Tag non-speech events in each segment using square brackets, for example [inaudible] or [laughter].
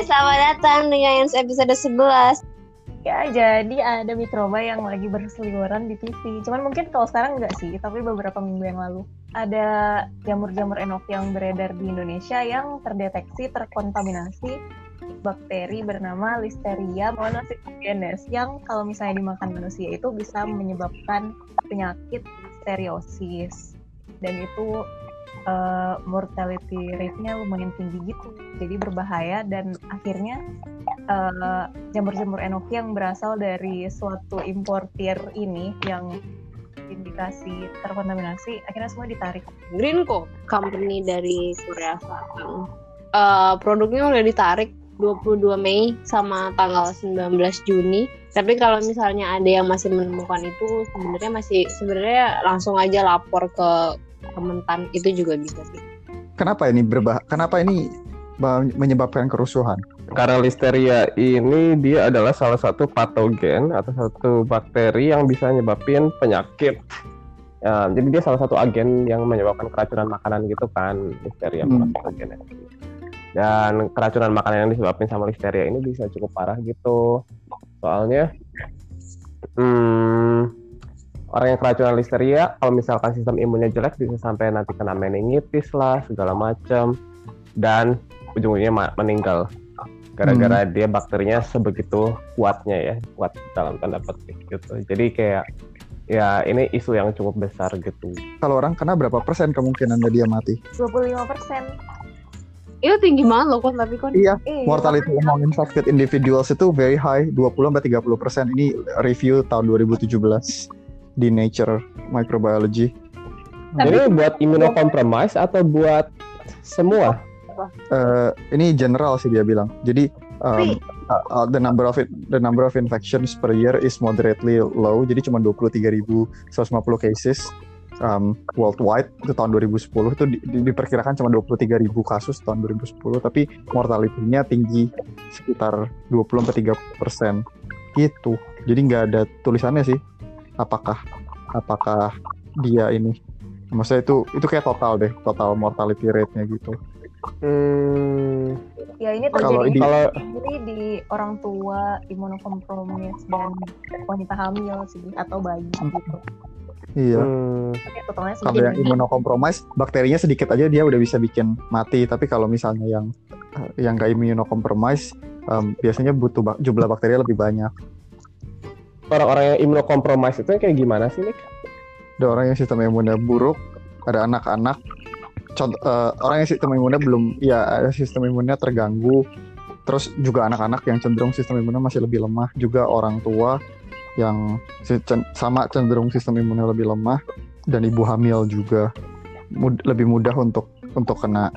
Hai, selamat datang di episode 11. Ya, jadi ada mikroba yang lagi berseliweran di TV. Cuman mungkin kalau sekarang enggak sih, tapi beberapa minggu yang lalu. Ada jamur-jamur enok yang beredar di Indonesia yang terdeteksi terkontaminasi bakteri bernama Listeria monocytogenes yang kalau misalnya dimakan manusia itu bisa menyebabkan penyakit listeriosis. Dan itu uh, mortality rate-nya lumayan tinggi gitu. Jadi berbahaya dan akhirnya jamur jamur-jamur enoki yang berasal dari suatu importir ini yang indikasi terkontaminasi akhirnya semua ditarik. Greenco, company dari Korea Selatan. Uh, produknya udah ditarik 22 Mei sama tanggal 19 Juni. Tapi kalau misalnya ada yang masih menemukan itu sebenarnya masih sebenarnya langsung aja lapor ke Kementan itu juga bisa sih. Kenapa ini berbah? Kenapa ini menyebabkan kerusuhan? Karena listeria ini dia adalah salah satu patogen atau satu bakteri yang bisa nyebabin penyakit. Ya, jadi dia salah satu agen yang menyebabkan keracunan makanan gitu kan, listeria hmm. Dan keracunan makanan yang disebabkan sama listeria ini bisa cukup parah gitu. Soalnya, hmm, orang yang keracunan listeria kalau misalkan sistem imunnya jelek bisa sampai nanti kena meningitis lah segala macam. Dan ujung-ujungnya meninggal. Gara-gara hmm. dia bakterinya sebegitu kuatnya ya kuat dalam tanda petik gitu. Jadi kayak ya ini isu yang cukup besar gitu. Kalau orang kena berapa persen kemungkinan dia mati? 25 persen itu tinggi banget loh kok tapi kan iya, iya mortality among infected individuals itu very high 20 sampai 30 persen ini review tahun 2017 di Nature Microbiology. Tapi, ini buat immunocompromised atau buat semua? Uh, ini general sih dia bilang. Jadi um, uh, the number of it, the number of infections per year is moderately low. Jadi cuma 23.150 cases um, worldwide itu tahun 2010 itu di, di, diperkirakan cuma 23.000 kasus tahun 2010 tapi mortality-nya tinggi sekitar 20-30 persen gitu. Jadi nggak ada tulisannya sih apakah apakah dia ini maksudnya itu itu kayak total deh total mortality rate-nya gitu hmm. ya ini terjadi kalau di, di orang tua imunokompromis dan wanita hamil sih atau bayi gitu Iya. Hmm. Kalau yang imunokompromis, bakterinya sedikit aja dia udah bisa bikin mati. Tapi kalau misalnya yang yang gak imunokompromis, um, biasanya butuh jumlah bakteri lebih banyak orang-orang yang imunokompromis itu kayak gimana sih, Nick? Ada orang yang sistem imunnya buruk, ada anak-anak, contoh uh, orang yang sistem imunnya belum, ya ada sistem imunnya terganggu, terus juga anak-anak yang cenderung sistem imunnya masih lebih lemah, juga orang tua yang sama cenderung sistem imunnya lebih lemah, dan ibu hamil juga mud lebih mudah untuk untuk kena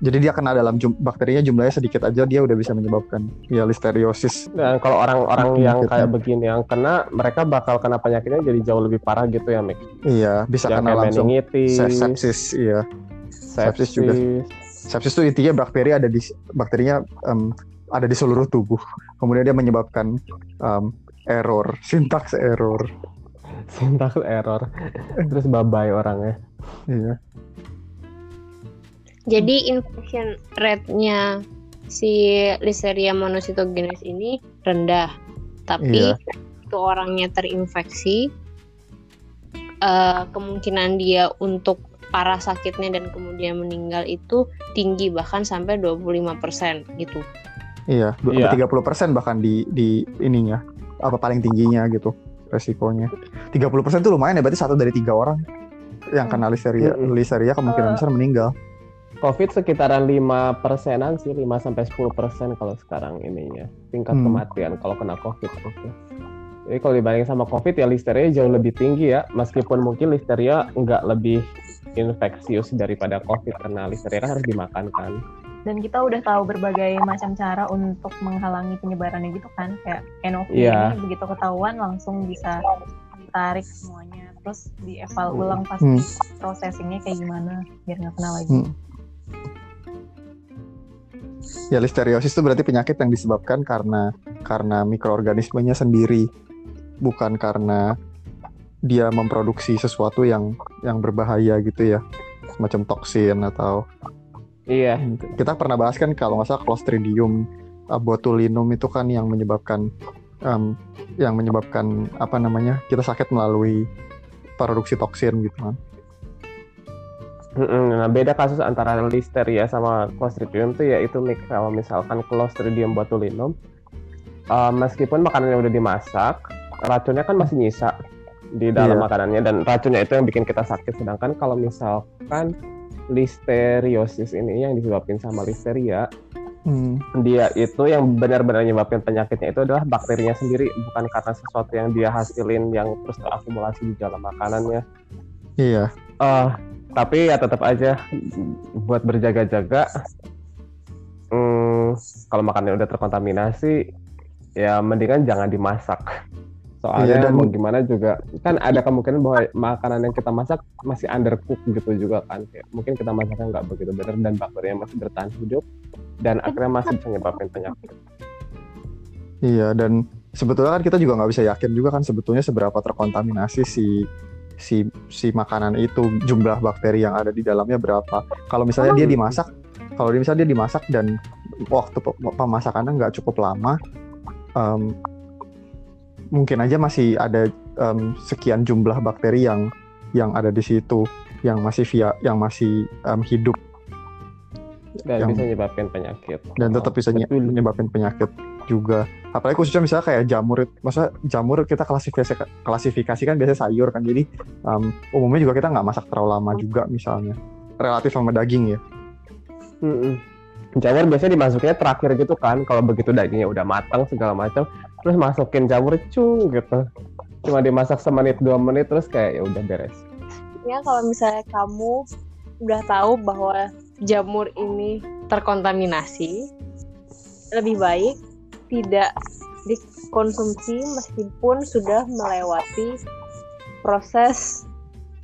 jadi dia kena dalam jum bakterinya jumlahnya sedikit aja dia udah bisa menyebabkan ya listeriosis. Dan kalau orang-orang yang kayak begini yang kena mereka bakal kena penyakitnya jadi jauh lebih parah gitu ya, Mik. Iya, bisa yang kena langsung meningitis, sepsis, iya. Sepsis, sepsis juga. Sepsis itu intinya bakteri ada di bakterinya um, ada di seluruh tubuh. Kemudian dia menyebabkan um, error, sintaks error. Sintaks error. Terus babai orangnya. Iya. Jadi infection rate-nya si Listeria monocytogenes ini rendah, tapi iya. itu orangnya terinfeksi, uh, kemungkinan dia untuk parah sakitnya dan kemudian meninggal itu tinggi bahkan sampai 25% gitu. Iya, iya. 30% bahkan di di ininya apa paling tingginya gitu resikonya. 30% itu lumayan ya berarti satu dari tiga orang yang kena listeria, hmm. listeria kemungkinan besar meninggal. COVID sekitaran 5 persenan sih, 5 sampai 10 persen kalau sekarang ininya tingkat hmm. kematian kalau kena COVID itu. Jadi kalau dibanding sama COVID ya listeria jauh lebih tinggi ya, meskipun mungkin listeria nggak lebih infeksius daripada COVID karena listeria kan harus dimakan kan. Dan kita udah tahu berbagai macam cara untuk menghalangi penyebarannya gitu kan, kayak NOV yeah. ini begitu ketahuan langsung bisa ditarik semuanya, terus dieval ulang pasti hmm. processingnya kayak gimana biar nggak kena lagi. Hmm Ya listeriosis itu berarti penyakit yang disebabkan karena karena mikroorganismenya sendiri, bukan karena dia memproduksi sesuatu yang yang berbahaya gitu ya, semacam toksin atau Iya. Kita pernah bahas kan kalau nggak salah Clostridium uh, botulinum itu kan yang menyebabkan um, yang menyebabkan apa namanya kita sakit melalui produksi toksin gitu kan. Nah, beda kasus antara listeria sama clostridium tuh ya itu kalau misalkan clostridium botulinum uh, meskipun makanannya udah dimasak, racunnya kan masih nyisa di dalam yeah. makanannya dan racunnya itu yang bikin kita sakit. Sedangkan kalau misalkan listeriosis ini yang disebabkan sama listeria, hmm. dia itu yang benar-benar menyebabkan penyakitnya itu adalah bakterinya sendiri, bukan karena sesuatu yang dia hasilin yang terus terakumulasi di dalam makanannya. Iya. Uh, tapi ya tetap aja buat berjaga-jaga hmm, kalau makannya udah terkontaminasi ya mendingan jangan dimasak soalnya iya, dan... mau gimana juga kan ada kemungkinan bahwa makanan yang kita masak masih undercook gitu juga kan Kayak, mungkin kita masaknya nggak begitu benar dan bakterinya masih bertahan hidup dan akhirnya masih bisa nyebabin penyakit iya dan sebetulnya kan kita juga nggak bisa yakin juga kan sebetulnya seberapa terkontaminasi si si si makanan itu jumlah bakteri yang ada di dalamnya berapa. Kalau misalnya oh. dia dimasak, kalau dia misalnya dia dimasak dan waktu pemasakannya nggak cukup lama, um, mungkin aja masih ada um, sekian jumlah bakteri yang yang ada di situ yang masih via yang masih um, hidup. Dan yang, bisa menyebabkan penyakit. dan tetap bisa menyebabkan penyakit juga. Apalagi khususnya misalnya kayak jamur masa jamur kita klasifikasi klasifikasikan biasanya sayur kan. Jadi um, umumnya juga kita nggak masak terlalu lama juga misalnya. Relatif sama daging ya. Mm -mm. jamur biasanya dimasuknya terakhir gitu kan. Kalau begitu dagingnya udah matang segala macam terus masukin jamur cung gitu. Cuma dimasak semenit dua menit terus kayak ya udah beres. Ya kalau misalnya kamu udah tahu bahwa jamur ini terkontaminasi lebih baik tidak dikonsumsi meskipun sudah melewati proses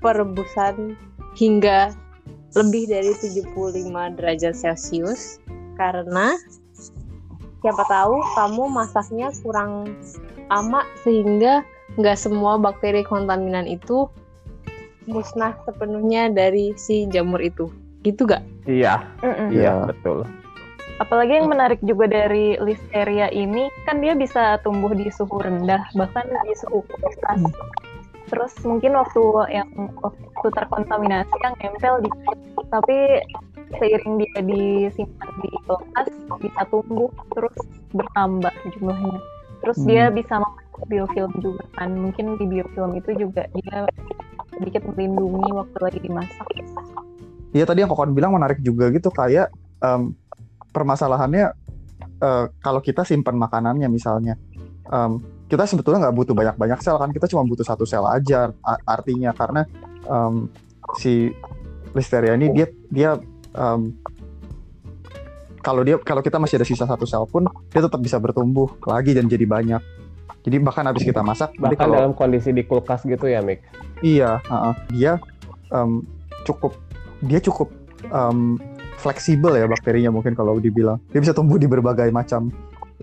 perebusan hingga lebih dari 75 derajat Celcius. Karena siapa tahu kamu masaknya kurang lama sehingga nggak semua bakteri kontaminan itu musnah sepenuhnya dari si jamur itu gitu gak? Iya, mm -mm. iya betul. Apalagi yang menarik juga dari listeria ini kan dia bisa tumbuh di suhu rendah bahkan di suhu kulkas. Terus mungkin waktu yang waktu terkontaminasi yang nempel di tapi seiring dia disimpan di kulkas bisa tumbuh terus bertambah jumlahnya. Terus hmm. dia bisa membentuk biofilm juga kan. Mungkin di biofilm itu juga dia sedikit melindungi waktu lagi dimasak. Iya tadi yang Kokon bilang menarik juga gitu kayak um, permasalahannya uh, kalau kita simpan makanannya misalnya um, kita sebetulnya nggak butuh banyak-banyak sel kan kita cuma butuh satu sel aja artinya karena um, si listeria ini dia dia um, kalau dia kalau kita masih ada sisa satu sel pun dia tetap bisa bertumbuh lagi dan jadi banyak. Jadi bahkan habis kita masak bahkan kalau, dalam kondisi di kulkas gitu ya Mik? Iya uh, uh, dia um, cukup dia cukup um, fleksibel ya bakterinya mungkin kalau dibilang. Dia bisa tumbuh di berbagai macam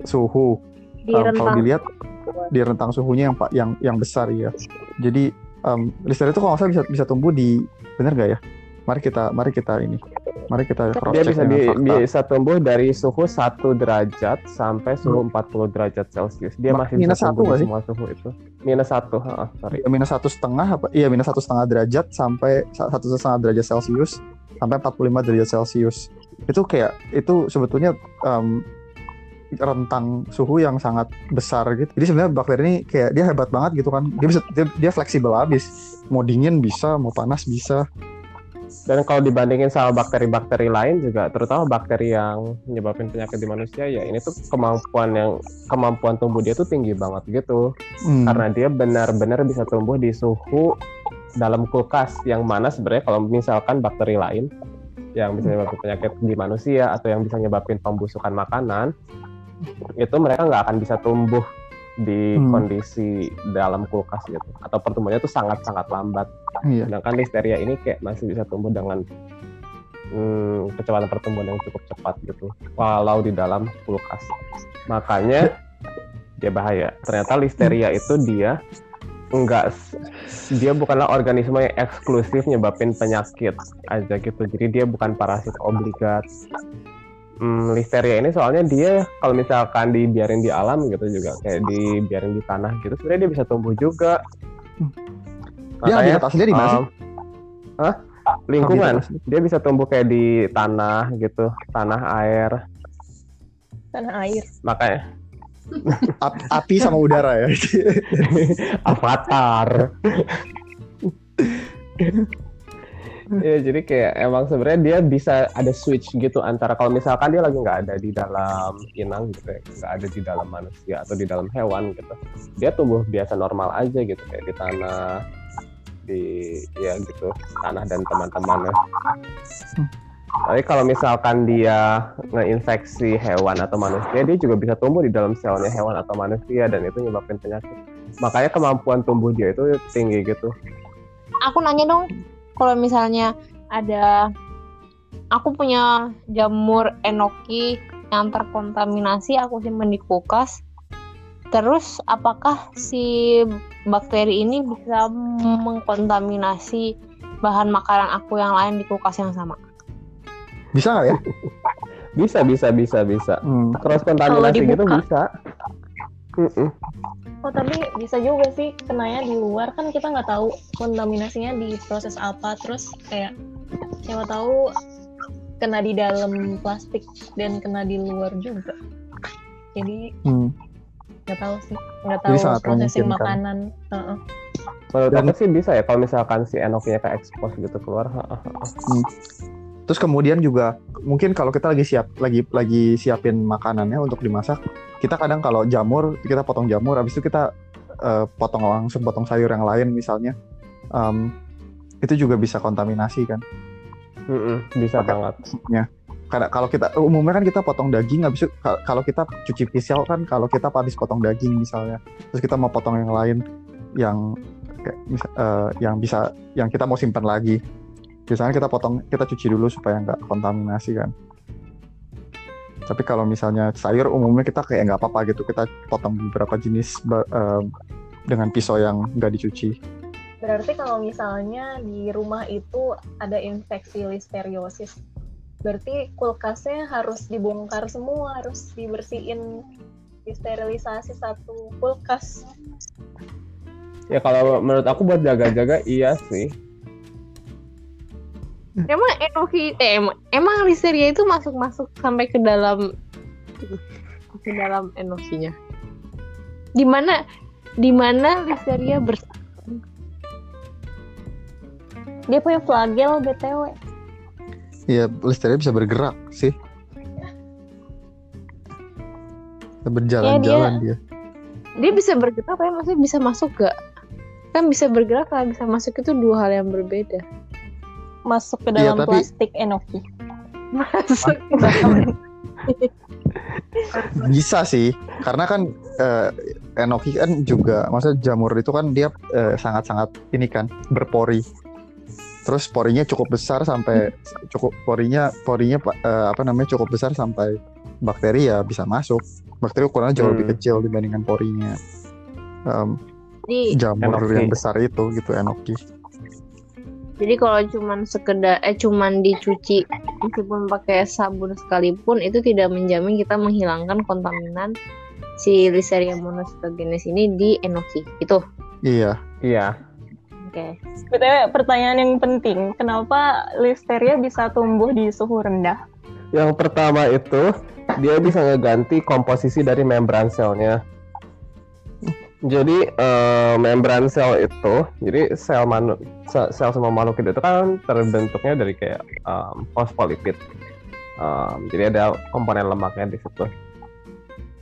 suhu. Di um, kalau dilihat di rentang suhunya yang yang yang besar ya jadi um, listeria itu kalau nggak bisa bisa tumbuh di benar nggak ya mari kita mari kita ini mari kita cross dia bisa di, bisa tumbuh dari suhu satu derajat sampai suhu hmm. 40 derajat celcius dia Ma masih minus bisa tumbuh di semua suhu itu minus satu sorry iya, minus satu setengah apa iya minus satu setengah derajat sampai satu setengah derajat celcius sampai 45 derajat Celcius. Itu kayak itu sebetulnya um, rentang suhu yang sangat besar gitu. Jadi sebenarnya bakteri ini kayak dia hebat banget gitu kan. Dia bisa dia, dia fleksibel habis. Mau dingin bisa, mau panas bisa. Dan kalau dibandingin sama bakteri-bakteri lain juga, terutama bakteri yang menyebabkan penyakit di manusia ya, ini tuh kemampuan yang kemampuan tumbuh dia tuh tinggi banget gitu. Hmm. Karena dia benar-benar bisa tumbuh di suhu dalam kulkas yang mana sebenarnya kalau misalkan bakteri lain yang bisa menyebabkan penyakit di manusia atau yang bisa menyebabkan pembusukan makanan itu mereka nggak akan bisa tumbuh di hmm. kondisi dalam kulkas gitu atau pertumbuhannya itu sangat-sangat lambat. Iya. Sedangkan listeria ini kayak masih bisa tumbuh dengan hmm, kecepatan pertumbuhan yang cukup cepat gitu walau di dalam kulkas. Makanya dia [laughs] bahaya. Ternyata listeria itu dia enggak dia bukanlah organisme yang eksklusif nyebabin penyakit aja gitu jadi dia bukan parasit obligat hmm, listeria ini soalnya dia kalau misalkan dibiarin di alam gitu juga kayak dibiarin di tanah gitu sebenarnya dia bisa tumbuh juga. Dia Makanya, habitat aslinya di mana sih? um, hah? Lingkungan. Dia bisa tumbuh kayak di tanah gitu, tanah air. tanah air. Makanya [laughs] Ap- api sama udara ya. [laughs] avatar. [laughs] ya jadi kayak emang sebenarnya dia bisa ada switch gitu antara kalau misalkan dia lagi nggak ada di dalam inang gitu ya nggak ada di dalam manusia atau di dalam hewan gitu dia tumbuh biasa normal aja gitu kayak di tanah di ya gitu tanah dan teman-temannya. Tapi kalau misalkan dia ngeinfeksi hewan atau manusia dia juga bisa tumbuh di dalam selnya hewan atau manusia dan itu nyebabin penyakit. Makanya kemampuan tumbuh dia itu tinggi gitu. Aku nanya dong kalau misalnya ada aku punya jamur enoki yang terkontaminasi aku simpan di kulkas terus apakah si bakteri ini bisa mengkontaminasi bahan makanan aku yang lain di kulkas yang sama Bisa nggak ya? bisa bisa bisa bisa Hmm. cross Kalau kontaminasi gitu bisa Mm-mm. Oh tapi bisa juga sih kenanya di luar kan kita nggak tahu kontaminasinya di proses apa terus kayak siapa tahu kena di dalam plastik dan kena di luar juga. Jadi Hmm. nggak tahu sih nggak tahu prosesing memungkinkan. makanan. Heeh. menurut Dan- aku sih bisa ya kalau misalkan si enoknya ke expose gitu keluar ha. Terus kemudian juga mungkin kalau kita lagi siap lagi lagi siapin makanannya untuk dimasak, kita kadang kalau jamur kita potong jamur, habis itu kita eh, potong langsung potong sayur yang lain misalnya, Em, itu juga bisa kontaminasi kan. Mm-mm, bisa Pakai- banget Karena kalau kita umumnya kan kita potong daging, habis itu ka- kalau kita cuci pisau kan kalau kita habis potong daging misalnya, terus kita mau potong yang lain yang kayak mis- eh, yang bisa yang kita mau simpan lagi. Biasanya kita potong kita cuci dulu supaya nggak kontaminasi kan. Tapi kalau misalnya sayur umumnya kita kayak nggak apa-apa gitu kita potong beberapa jenis eh, dengan pisau yang nggak dicuci. Berarti kalau misalnya di rumah itu ada infeksi listeriosis, berarti kulkasnya harus dibongkar semua, harus dibersihin, disterilisasi satu kulkas. ya kalau menurut aku buat jaga-jaga iya sih emang enoki eh, em- emang listeria itu masuk masuk sampai ke dalam ke dalam enokinya di mana di mana listeria bersih Dia punya flagel BTW. Iya, listeria bisa bergerak sih. Bisa Berjalan-jalan dia. dia bisa bergerak tapi maksudnya bisa masuk gak kan bisa bergerak kalau bisa masuk itu dua hal yang berbeda Masuk ke Iya, dalam tapi- plastik enoki. masuk ke dalam Bisa sih, karena kan eh, enoki kan juga, maksudnya jamur itu kan dia eh, sangat-sangat ini kan berpori. Terus porinya cukup besar sampai cukup porinya porinya eh, apa namanya cukup besar sampai bakteri ya bisa masuk. Bakteri ukurannya jauh lebih Hmm. kecil dibandingkan porinya. Jadi jamur Enoki. yang besar itu gitu enoki. Jadi kalau cuman sekedar eh cuman dicuci meskipun pakai sabun sekalipun itu tidak menjamin kita menghilangkan kontaminan si Listeria monocytogenes ini di enoki. Itu. Iya, iya. Oke. BTW pertanyaan yang penting, kenapa listeria bisa tumbuh di suhu rendah? yang pertama itu dia bisa ngeganti komposisi dari membran selnya jadi eh, membran sel itu jadi sel manu sel, sel semua makhluk hidup itu kan terbentuknya dari kayak um, fosfolipid Um, jadi ada komponen lemaknya di situ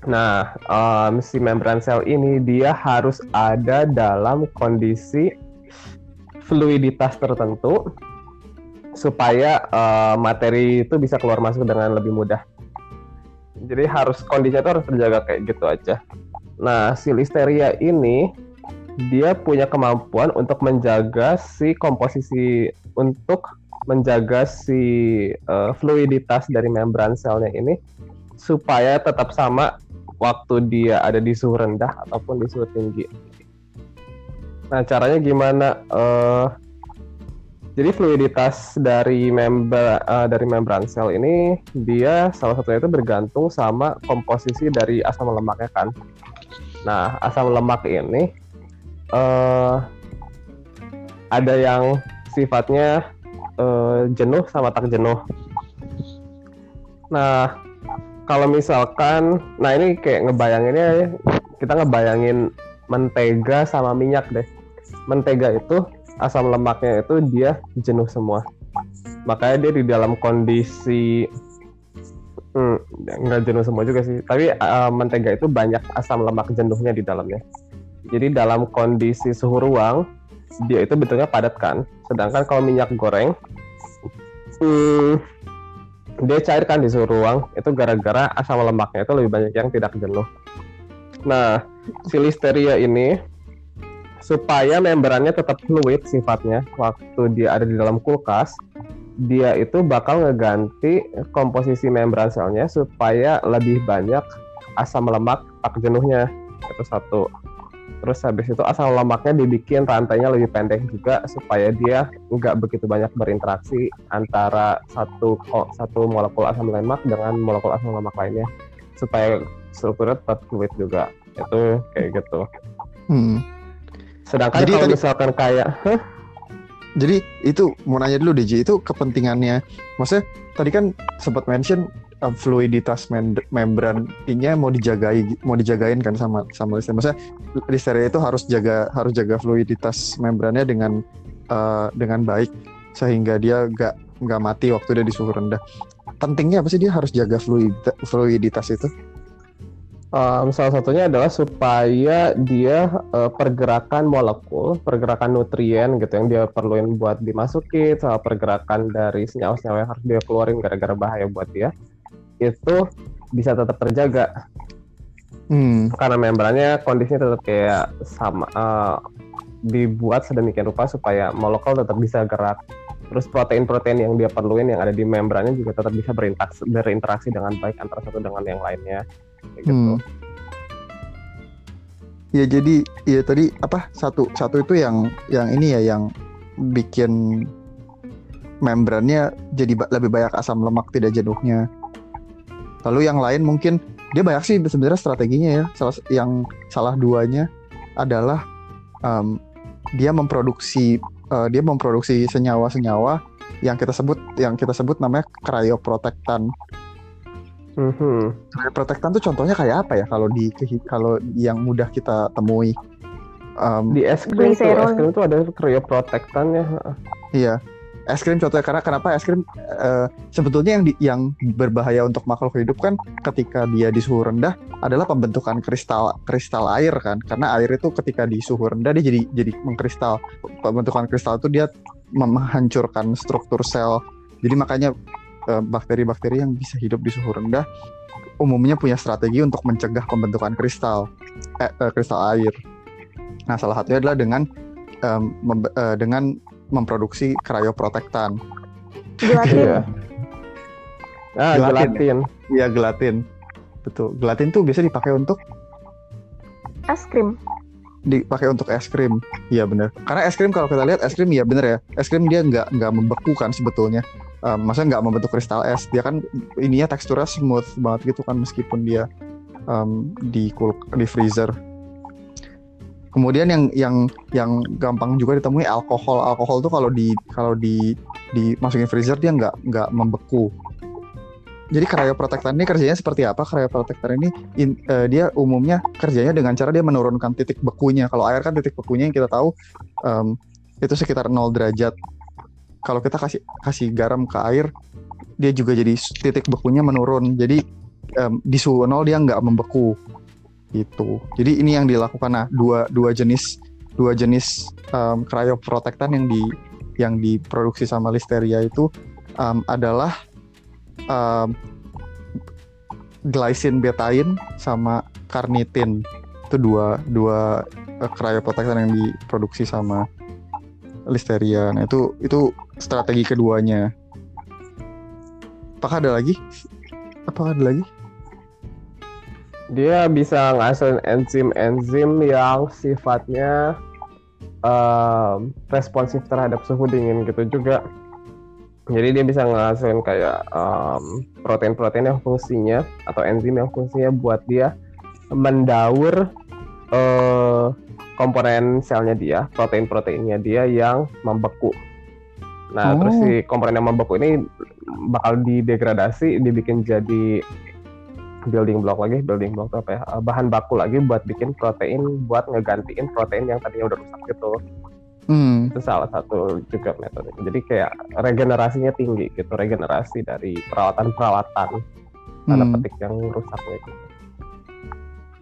nah em, si membran sel ini dia harus ada dalam kondisi fluiditas tertentu supaya eh, materi itu bisa keluar masuk dengan lebih mudah. Jadi harus kondisinya itu harus terjaga kayak gitu aja. Nah, si listeria ini dia punya kemampuan untuk menjaga si komposisi untuk menjaga si eh, fluiditas dari membran selnya ini supaya tetap sama waktu dia ada di suhu rendah ataupun di suhu tinggi. Nah, caranya gimana? Eh, Jadi fluiditas dari member uh, dari membran sel ini dia salah satunya itu bergantung sama komposisi dari asam lemaknya kan. Nah asam lemak ini uh, ada yang sifatnya uh, jenuh sama tak jenuh. Nah kalau misalkan, nah ini kayak ngebayanginnya kita ngebayangin mentega sama minyak deh. Mentega itu asam lemaknya itu dia jenuh semua makanya dia di dalam kondisi hmm, nggak jenuh semua juga sih. Tapi uh, mentega itu banyak asam lemak jenuhnya di dalamnya. Jadi dalam kondisi suhu ruang dia itu bentuknya padat kan. Sedangkan kalau minyak goreng hmm, dia cairkan di suhu ruang itu gara-gara asam lemaknya itu lebih banyak yang tidak jenuh. Nah si listeria ini supaya membrannya tetap fluid sifatnya waktu dia ada di dalam kulkas dia itu bakal ngeganti komposisi membran selnya supaya lebih banyak asam lemak tak jenuhnya. Itu satu. Terus habis itu asam lemaknya dibikin rantainya lebih pendek juga supaya dia nggak begitu banyak berinteraksi antara satu oh, satu molekul asam lemak dengan molekul asam lemak lainnya. Supaya strukturnya tetap fluid juga. Itu kayak gitu. Hmm. Sedangkan Jadi kalau tadi, misalkan kayak huh? Jadi itu mau nanya dulu DJ itu kepentingannya. Maksudnya tadi kan sempat mention uh, fluiditas membran ini mau dijagai mau dijagain kan sama sama listeria. Maksudnya listeria itu harus jaga harus jaga fluiditas membrannya dengan uh, dengan baik sehingga dia gak nggak mati waktu dia di suhu rendah. Pentingnya apa sih dia harus jaga fluid, fluiditas itu? Um, salah satunya adalah supaya dia uh, pergerakan molekul, pergerakan nutrien gitu yang dia perluin buat dimasuki, soal pergerakan dari senyawa-senyawa yang harus dia keluarin gara-gara bahaya buat dia, itu bisa tetap terjaga. Hmm. Karena membrannya kondisinya tetap kayak sama, uh, dibuat sedemikian rupa supaya molekul tetap bisa gerak. Terus protein-protein yang dia perluin yang ada di membrannya juga tetap bisa berinteraksi, berinteraksi dengan baik antara satu dengan yang lainnya gitu. Hmm. Ya jadi ya tadi apa satu satu itu yang yang ini ya yang bikin membrannya jadi lebih banyak asam lemak tidak jenuhnya. Lalu yang lain mungkin dia banyak sih sebenarnya strateginya ya. Salah yang salah duanya adalah um, dia memproduksi uh, dia memproduksi senyawa-senyawa yang kita sebut yang kita sebut namanya cryoprotectant Mm-hmm. Protektan tuh contohnya kayak apa ya kalau di kalau yang mudah kita temui? Um, di es krim tuh, es krim tuh ada cryoprotectan ya. Iya. Es krim contohnya karena kenapa es krim uh, sebetulnya yang di, yang berbahaya untuk makhluk hidup kan ketika dia di suhu rendah adalah pembentukan kristal kristal air kan karena air itu ketika di suhu rendah dia jadi jadi mengkristal pembentukan kristal itu dia menghancurkan struktur sel jadi makanya bakteri-bakteri yang bisa hidup di suhu rendah umumnya punya strategi untuk mencegah pembentukan kristal eh, eh, kristal air. Nah, salah satunya adalah dengan um, mem uh, dengan memproduksi cryoprotectan. Gelatin. Iya. ah, gelatin. Iya, gelatin. Betul. Gelatin tuh biasa dipakai untuk es krim. Dipakai untuk es krim. Iya benar. Karena es krim kalau kita lihat es krim ya benar ya. Es krim dia nggak nggak membeku kan sebetulnya um, maksudnya nggak membentuk kristal es. Dia kan ininya teksturnya smooth banget gitu kan meskipun dia um, di cool, di freezer. Kemudian yang yang yang gampang juga ditemui alkohol. Alkohol tuh kalau di kalau di dimasukin freezer dia nggak nggak membeku. Jadi cryoprotector ini kerjanya seperti apa? Cryoprotector ini in, uh, dia umumnya kerjanya dengan cara dia menurunkan titik bekunya. Kalau air kan titik bekunya yang kita tahu um, itu sekitar 0 derajat kalau kita kasih kasih garam ke air dia juga jadi titik bekunya menurun. Jadi um, di suhu nol dia nggak membeku. Gitu. Jadi ini yang dilakukan. Nah dua dua jenis dua jenis um, cryoprotectant yang di yang diproduksi sama listeria itu um, adalah um, glycine betain sama carnitin itu dua dua uh, cryoprotectant yang diproduksi sama listeria nah itu itu strategi keduanya. Apakah ada lagi? Apakah ada lagi? Dia bisa ngasilin enzim-enzim yang sifatnya um, responsif terhadap suhu dingin gitu juga. Jadi dia bisa ngasihin kayak um, protein-protein yang fungsinya atau enzim yang fungsinya buat dia mendaur uh, komponen selnya dia, protein-proteinnya dia yang membeku. Nah, oh. terus si komponen yang membeku ini bakal didegradasi, dibikin jadi building block lagi, building block apa ya? Bahan baku lagi buat bikin protein buat ngegantiin protein yang tadinya udah rusak gitu. Hmm. Itu salah satu juga metode. Jadi kayak regenerasinya tinggi gitu, regenerasi dari perawatan-perawatan tanda hmm. petik yang rusak gitu.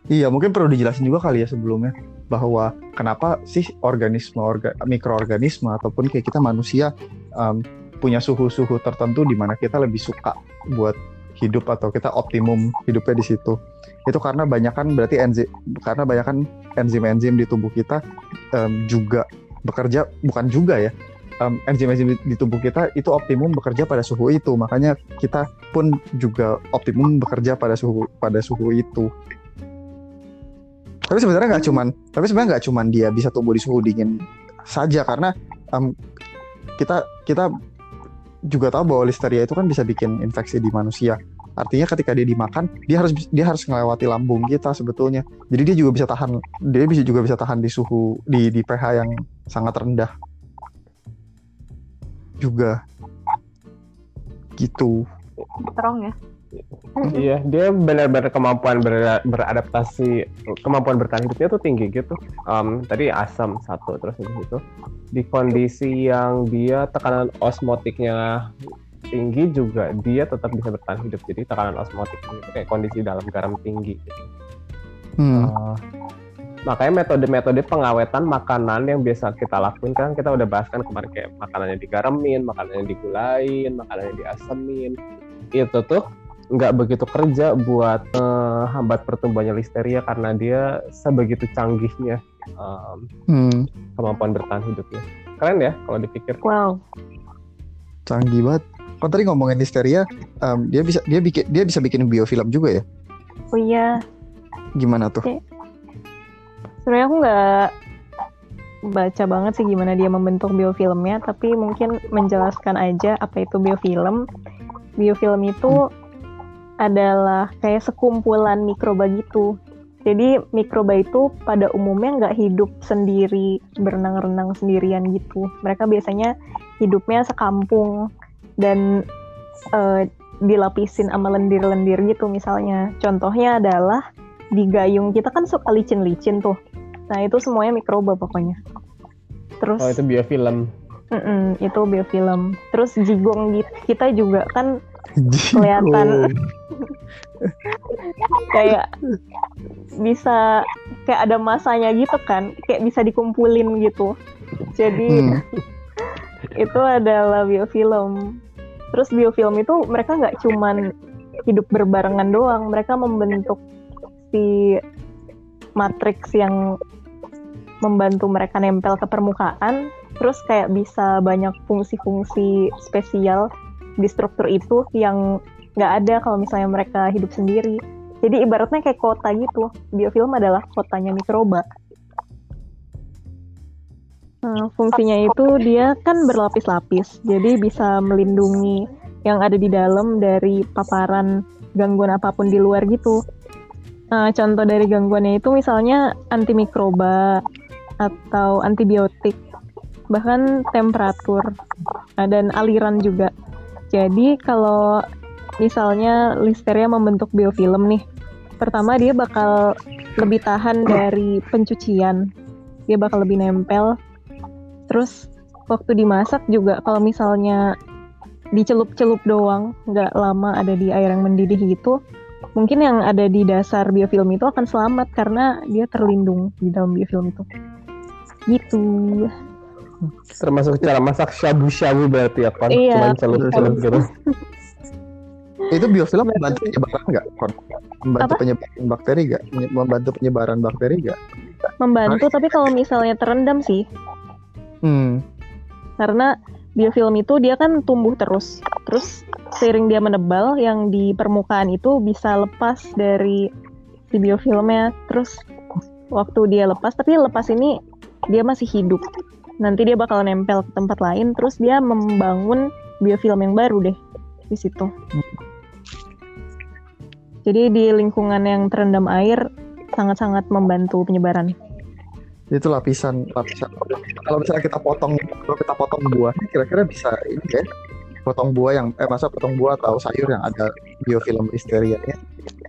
Iya, mungkin perlu dijelasin juga kali ya sebelumnya bahwa kenapa sih organisme orga, mikroorganisme ataupun kayak kita manusia um, punya suhu-suhu tertentu di mana kita lebih suka buat hidup atau kita optimum hidupnya di situ. Itu karena banyak kan berarti enzim karena banyak kan enzim-enzim di tubuh kita um, juga bekerja bukan juga ya um, enzim-enzim di, tubuh kita itu optimum bekerja pada suhu itu makanya kita pun juga optimum bekerja pada suhu pada suhu itu tapi sebenarnya nggak cuman tapi sebenarnya nggak cuman dia bisa tumbuh di suhu dingin saja karena um, kita kita juga tahu bahwa listeria itu kan bisa bikin infeksi di manusia Artinya ketika dia dimakan, dia harus dia harus melewati lambung kita sebetulnya. Jadi dia juga bisa tahan dia bisa juga bisa tahan di suhu di di pH yang sangat rendah. Juga. Gitu. Strong ya. Iya, dia benar-benar kemampuan ber, beradaptasi, kemampuan bertahan hidupnya tuh tinggi gitu. Um, tadi asam satu, terus itu di kondisi yang dia tekanan osmotiknya tinggi juga dia tetap bisa bertahan hidup jadi tekanan osmotik itu kayak kondisi dalam garam tinggi gitu. hmm. uh, makanya metode-metode pengawetan makanan yang biasa kita lakuin kan kita udah bahas kan kemarin kayak makanannya digaramin, makanannya digulain, makanannya diasemin itu tuh nggak begitu kerja buat uh, hambat pertumbuhannya listeria karena dia sebegitu canggihnya um, hmm. kemampuan bertahan hidupnya. Keren ya kalau dipikir. Wow. Canggih banget. Kan tadi ngomongin histeria um, dia bisa dia bikin dia bisa bikin biofilm juga ya? Oh iya. Gimana tuh? Sebenarnya aku nggak baca banget sih gimana dia membentuk biofilmnya tapi mungkin menjelaskan aja apa itu biofilm. Biofilm itu hmm. Adalah kayak sekumpulan mikroba gitu jadi mikroba itu pada umumnya nggak hidup sendiri berenang-renang sendirian gitu mereka biasanya hidupnya sekampung dan uh, dilapisin sama lendir-lendir gitu misalnya. Contohnya adalah di gayung kita kan suka licin-licin tuh. Nah itu semuanya mikroba pokoknya. Terus Oh itu biofilm. Mm -mm, itu biofilm. Terus jigong kita juga kan [laughs] kelihatan [laughs] kayak bisa kayak ada masanya gitu kan, kayak bisa dikumpulin gitu. Jadi hmm. [laughs] itu adalah biofilm. Terus biofilm itu mereka nggak cuman hidup berbarengan doang, mereka membentuk si matriks yang membantu mereka nempel ke permukaan, terus kayak bisa banyak fungsi-fungsi spesial di struktur itu yang nggak ada kalau misalnya mereka hidup sendiri. Jadi ibaratnya kayak kota gitu. Biofilm adalah kotanya mikroba. Nah, fungsinya itu dia kan berlapis-lapis, jadi bisa melindungi yang ada di dalam dari paparan gangguan apa pun di luar gitu. Nah, contoh dari gangguannya itu misalnya antimikroba atau antibiotik, bahkan temperatur nah, dan aliran juga. Jadi kalau misalnya listeria membentuk biofilm nih, pertama dia bakal lebih tahan dari pencucian, dia bakal lebih nempel. Terus waktu dimasak juga kalau misalnya dicelup-celup doang nggak lama ada di air yang mendidih gitu mungkin yang ada di dasar biofilm itu akan selamat karena dia terlindung di dalam biofilm itu. Gitu. Termasuk cara masak shabu-shabu berarti ya kan iya, cuma celup-celup gitu [laughs] itu biofilm membantu penyebaran nggak membantu Apa? penyebaran bakteri nggak membantu penyebaran bakteri nggak membantu tapi kalau misalnya terendam sih Hmm. Karena biofilm itu dia kan tumbuh terus. Terus seiring dia menebal, yang di permukaan itu bisa lepas dari si biofilmnya. Terus waktu dia lepas, tapi lepas ini dia masih hidup. Nanti dia bakal nempel ke tempat lain, terus dia membangun biofilm yang baru deh di situ. Jadi di lingkungan yang terendam air sangat-sangat membantu penyebaran. itu lapisan lapisan kalau misalnya kita potong kalau kita potong buah kira-kira bisa ini ya potong buah yang eh masa potong buah atau sayur yang ada biofilm listeria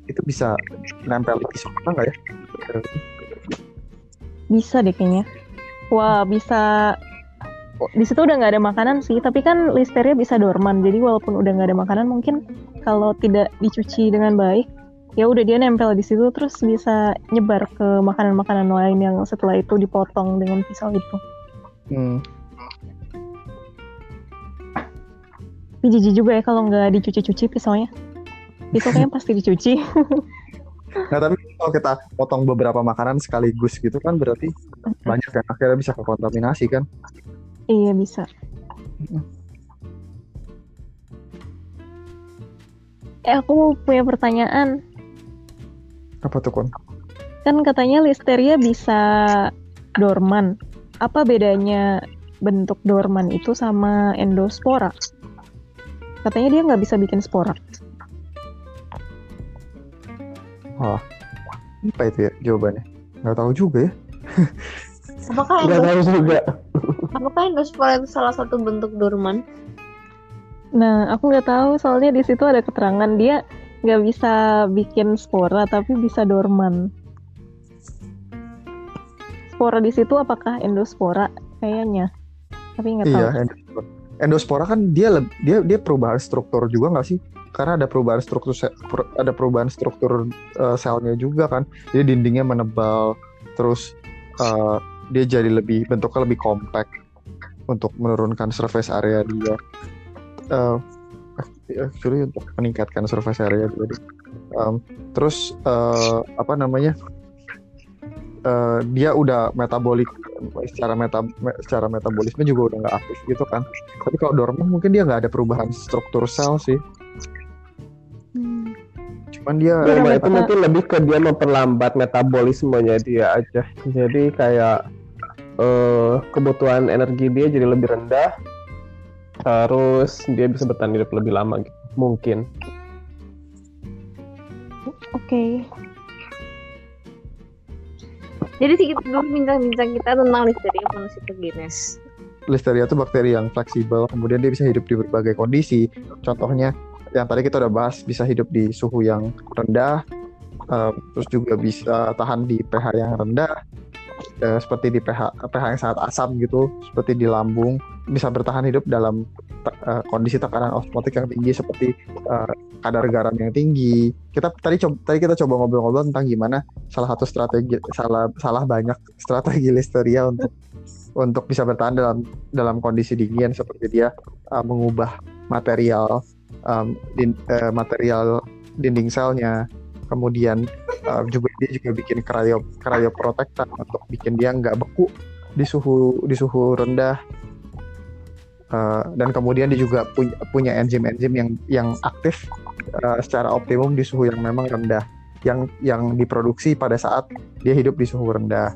itu bisa nempel di suka nggak ya Bisa deh kayaknya. Wah, bisa di situ udah nggak ada makanan sih, tapi kan listeria bisa dorman. Jadi walaupun udah nggak ada makanan, mungkin kalau tidak dicuci dengan baik, ya udah dia nempel di situ terus bisa nyebar ke makanan-makanan lain yang setelah itu dipotong dengan pisau itu. hmm. Tapi jijik juga ya kalau nggak dicuci-cuci pisaunya. Itu kayaknya [laughs] pasti dicuci. Nah tapi kalau kita potong beberapa makanan sekaligus gitu kan berarti banyak yang akhirnya bisa kekontaminasi kan? Iya bisa. Eh aku punya pertanyaan. Apa tuh kon? Kan katanya listeria bisa dorman. Apa bedanya bentuk dorman itu sama endospora? Katanya dia nggak bisa bikin spora. Wah, apa itu ya jawabannya? Nggak tahu juga ya. [laughs] Apakah Nggak endos tahu juga. apakah endospora itu salah satu bentuk dorman? Nah, aku nggak tahu soalnya di situ ada keterangan dia nggak bisa bikin spora tapi bisa dorman. Spora di situ apakah endospora? Kayaknya. Tapi nggak tahu. Iya, endospora. Endospora kan dia leb- dia dia perubahan struktur juga nggak sih? Karena ada perubahan struktur ada perubahan struktur eh, selnya juga kan. Jadi dindingnya menebal, terus eh, dia jadi lebih bentuknya lebih compact untuk menurunkan surface area dia. Eh, actually untuk meningkatkan surface area dia. Em, terus eh, apa namanya? Eh, dia udah metabolik secara meta me- secara metabolisme juga udah nggak aktif gitu kan tapi kalau dorman mungkin dia nggak ada perubahan struktur sel sih Hmm. cuman dia meta- itu mungkin lebih ke dia memperlambat metabolismenya dia aja. Jadi kayak eh, kebutuhan energi dia jadi lebih rendah. Terus dia bisa bertahan hidup lebih lama gitu. Mungkin. Oke. Jadi sedikit dulu bincang-bincang kita tentang listeria monocytogenes. listeria itu bakteri yang fleksibel kemudian dia bisa hidup di berbagai kondisi contohnya yang tadi kita udah bahas bisa hidup di suhu yang rendah eh, terus juga bisa tahan di pH yang rendah eh, seperti di pH pH yang sangat asam gitu seperti di lambung bisa bertahan hidup dalam te- eh, kondisi tekanan osmotik yang tinggi seperti eh, kadar garam yang tinggi. Kita tadi coba tadi kita coba ngobrol-ngobrol tentang gimana salah satu strategi salah salah banyak strategi listeria untuk untuk bisa bertahan dalam dalam kondisi dingin seperti dia uh, mengubah material um, din- eh, material dinding selnya kemudian uh, juga dia juga bikin cryo cryoprotectant untuk bikin dia nggak beku di suhu di suhu rendah Uh, dan kemudian dia juga punya punya enzim-enzim yang yang aktif uh, secara optimum di suhu yang memang rendah yang yang diproduksi pada saat dia hidup di suhu rendah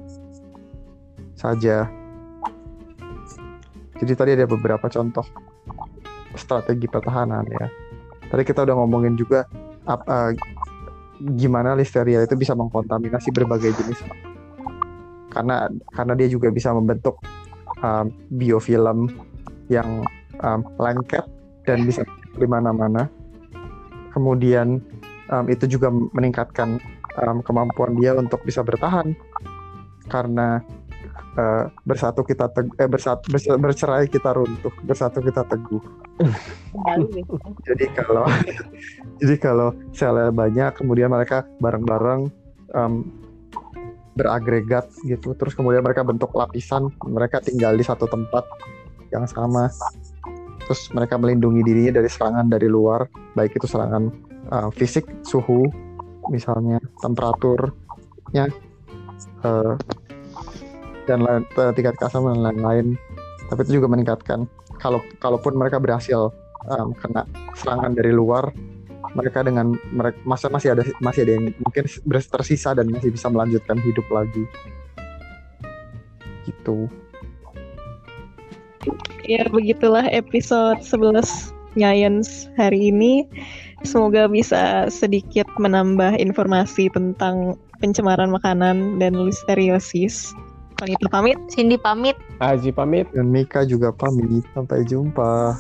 saja jadi tadi ada beberapa contoh strategi pertahanan ya. Tadi kita udah ngomongin juga eh, gimana listeria itu bisa mengkontaminasi berbagai jenis karena karena dia juga bisa membentuk um, biofilm yang um, lengket dan bisa di mana-mana. Kemudian um, itu juga meningkatkan um, kemampuan dia untuk bisa bertahan karena eh, bersatu kita teg eh, bersatu bercerai kita runtuh bersatu kita teguh. [laughs] Jadi kalau [laughs] jadi kalau selnya banyak kemudian mereka bareng-bareng em, beragregat gitu. Terus kemudian mereka bentuk lapisan mereka tinggal di satu tempat yang sama. Terus mereka melindungi dirinya dari serangan dari luar baik itu serangan eh, fisik suhu misalnya temperaturnya eh, dan lain, eh, tingkat keasaman dan lain-lain tapi itu juga meningkatkan kalau kalaupun mereka berhasil em, kena serangan dari luar mereka dengan mereka masa masih ada masih ada yang mungkin tersisa dan masih bisa melanjutkan hidup lagi gitu. Ya begitulah episode 11 Nyayens hari ini. Semoga bisa sedikit menambah informasi tentang pencemaran makanan dan listeriosis. Konita pamit. Cindy pamit. Aji pamit. Dan Mika juga pamit. Sampai jumpa.